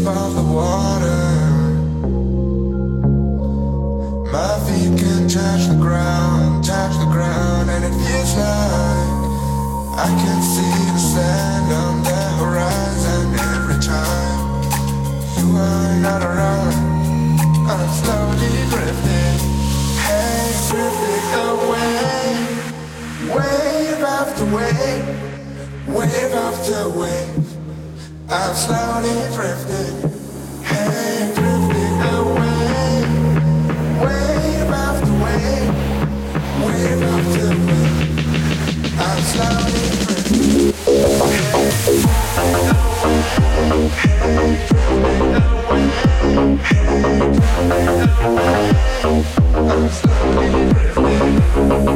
above the water. My feet can touch the ground, touch the ground, and it feels like I can see the sand on the horizon every time you are not around. I'm slowly drifting, hey, drifting away, wave after wave, wave after wave. I'm slowly drifting.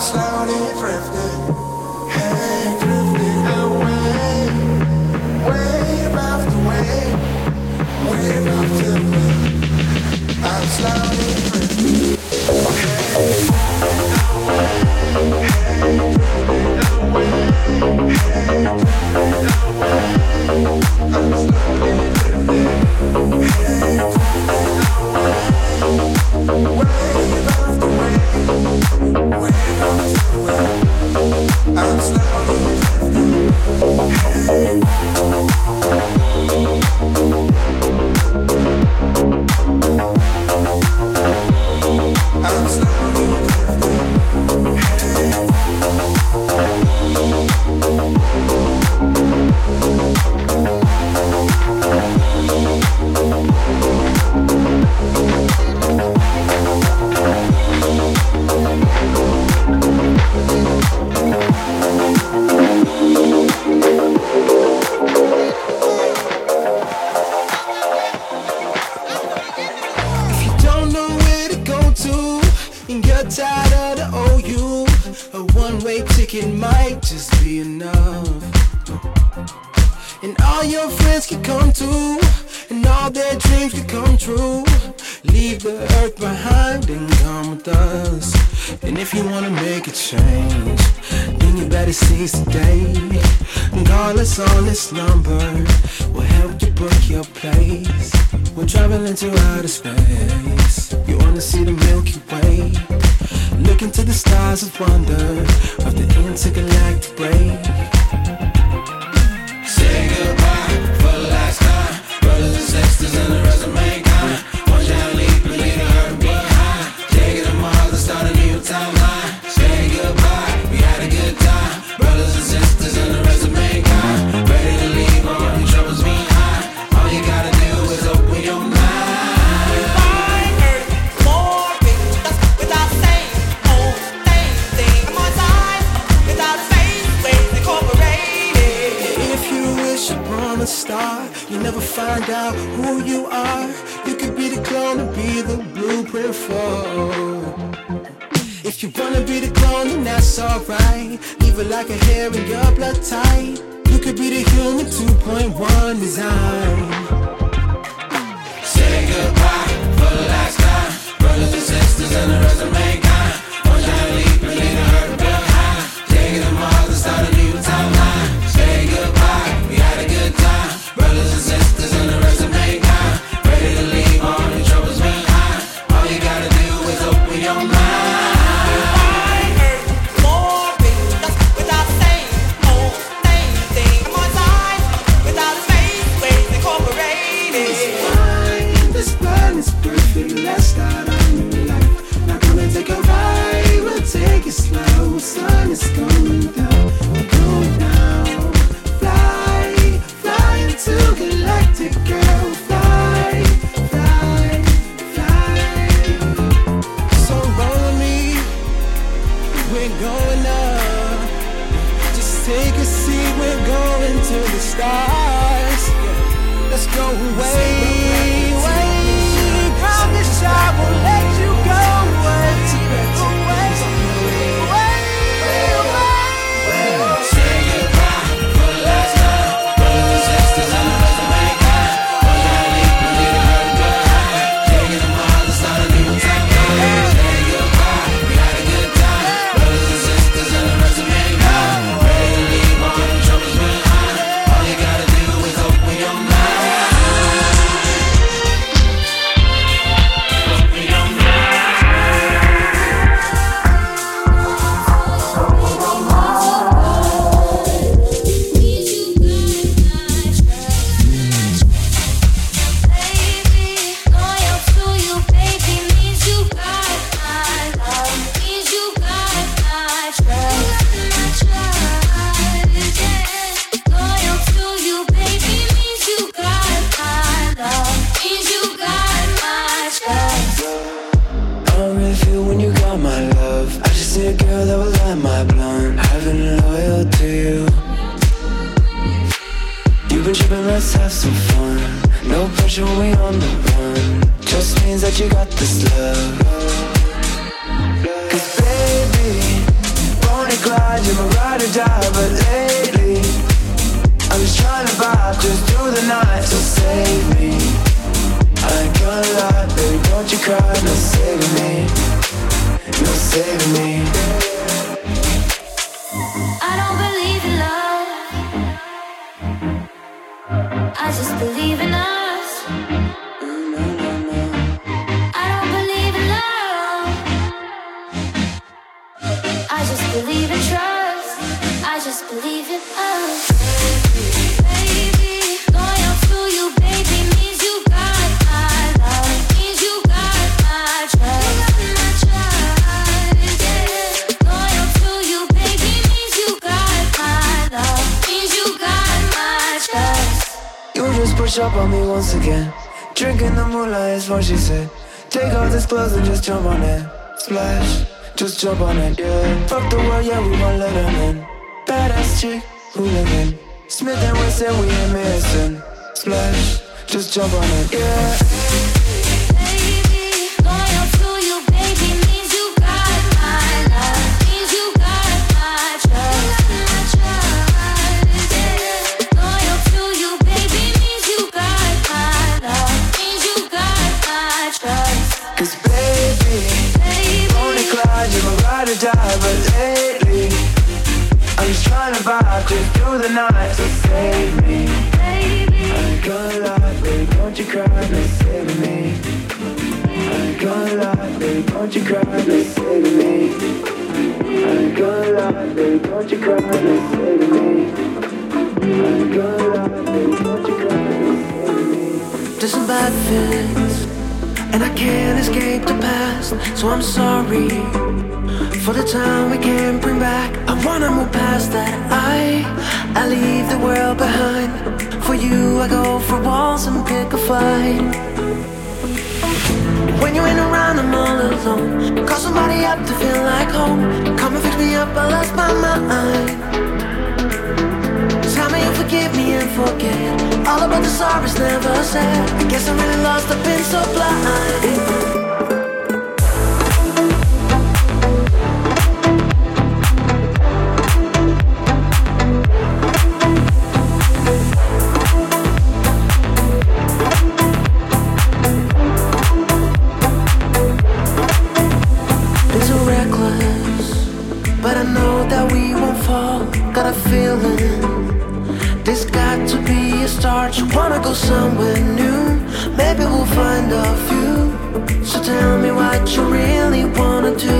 Slowly drifting. this number will help you book your place. We're traveling to outer space. You wanna see the Milky Way? Look into the stars of wonder of the intergalactic break. find out who you are. You could be the clone and be the blueprint for. If you wanna be the clone, then that's alright. Leave it like a hair in your blood type. You could be the human 2.1 design. I just believe in us. Up on me once again. Drinking the moonlight is what she said. Take off this clothes and just jump on it. Splash, just jump on it, yeah. Fuck the world, yeah, we won't let them in. Badass chick, hooligan. Smith and Wesson, we ain't missing. Splash, just jump on it, yeah. To just through the night, so save me. baby, I ain't gonna lie, baby, don't you cry, no saving me. I ain't gonna lie, baby, don't you cry, no saving me. I ain't gonna lie, baby, don't you cry, no saving me. I ain't gonna lie, baby, don't you cry, no saving me. There's some bad feelings, and I can't escape the past. So I'm sorry for the time we can't bring back. I wanna move past that. I I leave the world behind. For you, I go for walls and pick a fight. When you ain't around, I'm all alone. Call somebody up to feel like home. Come and fix me up, I lost my mind. Tell me you forgive me and forget All about the sorries never said I guess I'm really lost, I've been so blind go somewhere new. Maybe we'll find a few. So tell me what you really wanna do.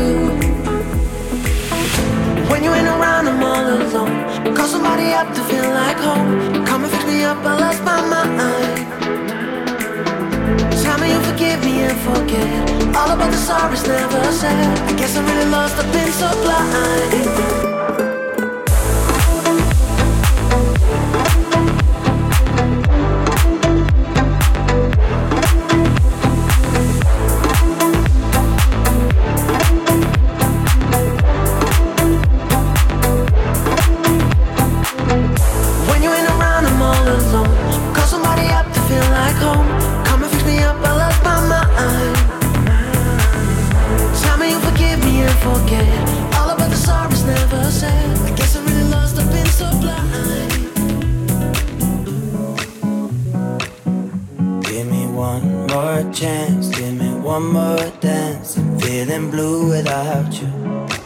When you ain't around, I'm all alone. Call somebody up to feel like home. Come and fix me up, I lost my mind. Tell me you forgive me and forget. All about the sorries never said. I guess I'm really lost, I've been so blind without you.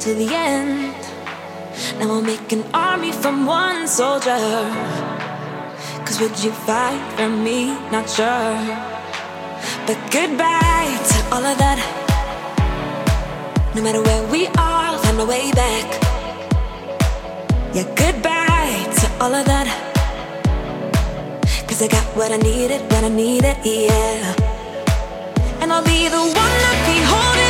to the end. Now I'll make an army from one soldier. Cause would you fight for me? Not sure. But goodbye to all of that. No matter where we are, I'll find our way back. Yeah, goodbye to all of that. Cause I got what I needed what I needed, yeah. And I'll be the one that be holding.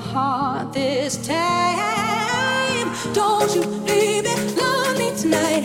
the heart this time. Don't you leave me lonely tonight.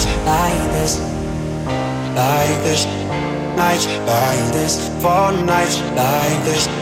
nights like this, like this, nights like this, for nights like this.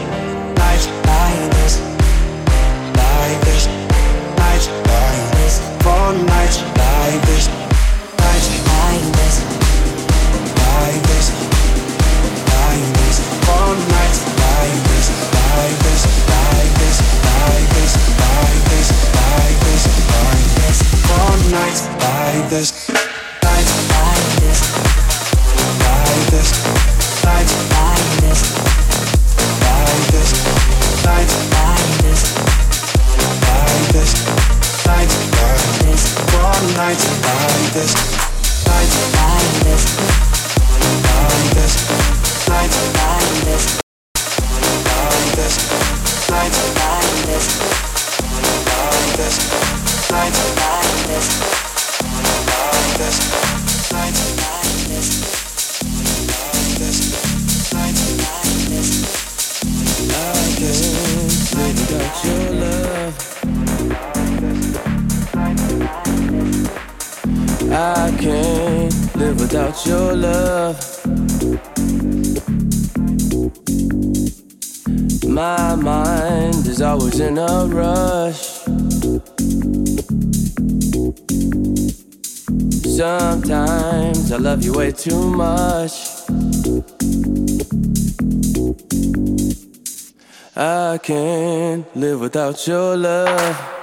can't live without your love.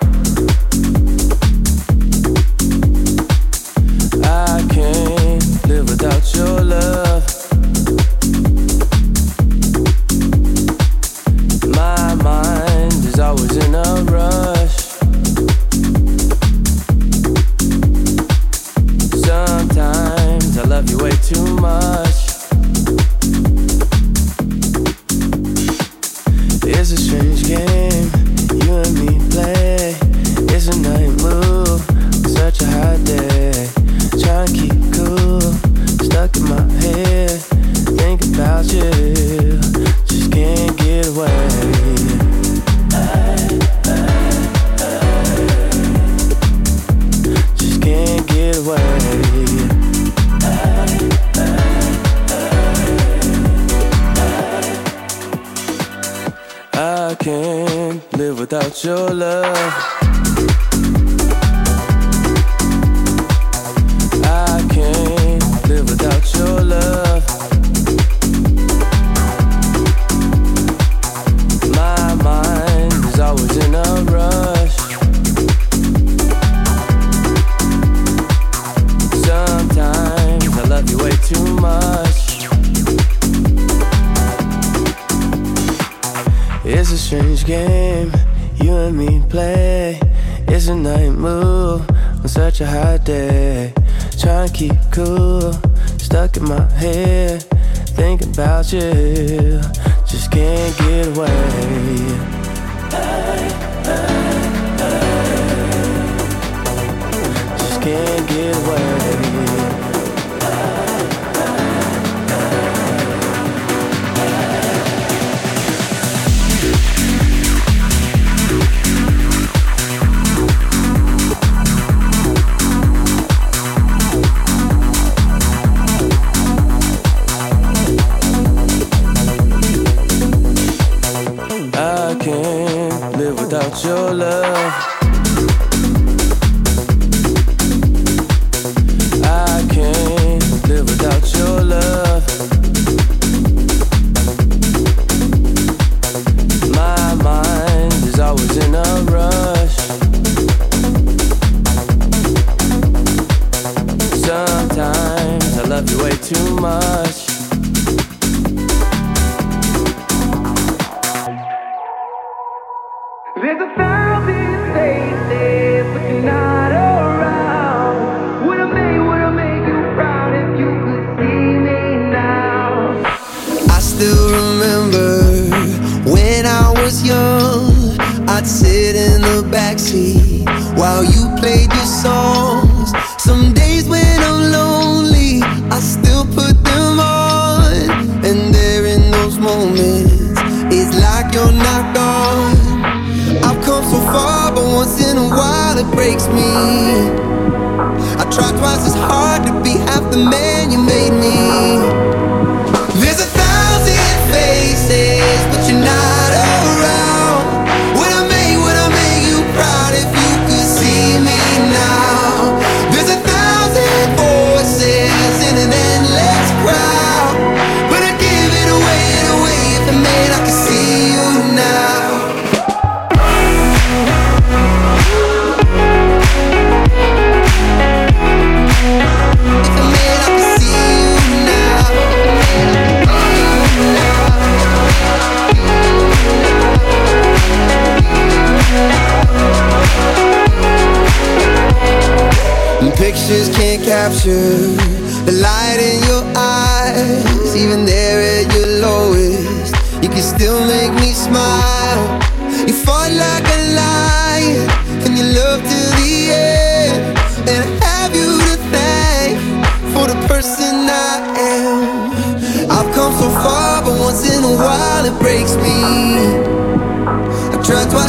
capture the light in your eyes, even there at your lowest. You can still make me smile. You fought like a lion, and you love to the end. And I have you to thank for the person I am. I've come so far, but once in a while it breaks me. I tried twice.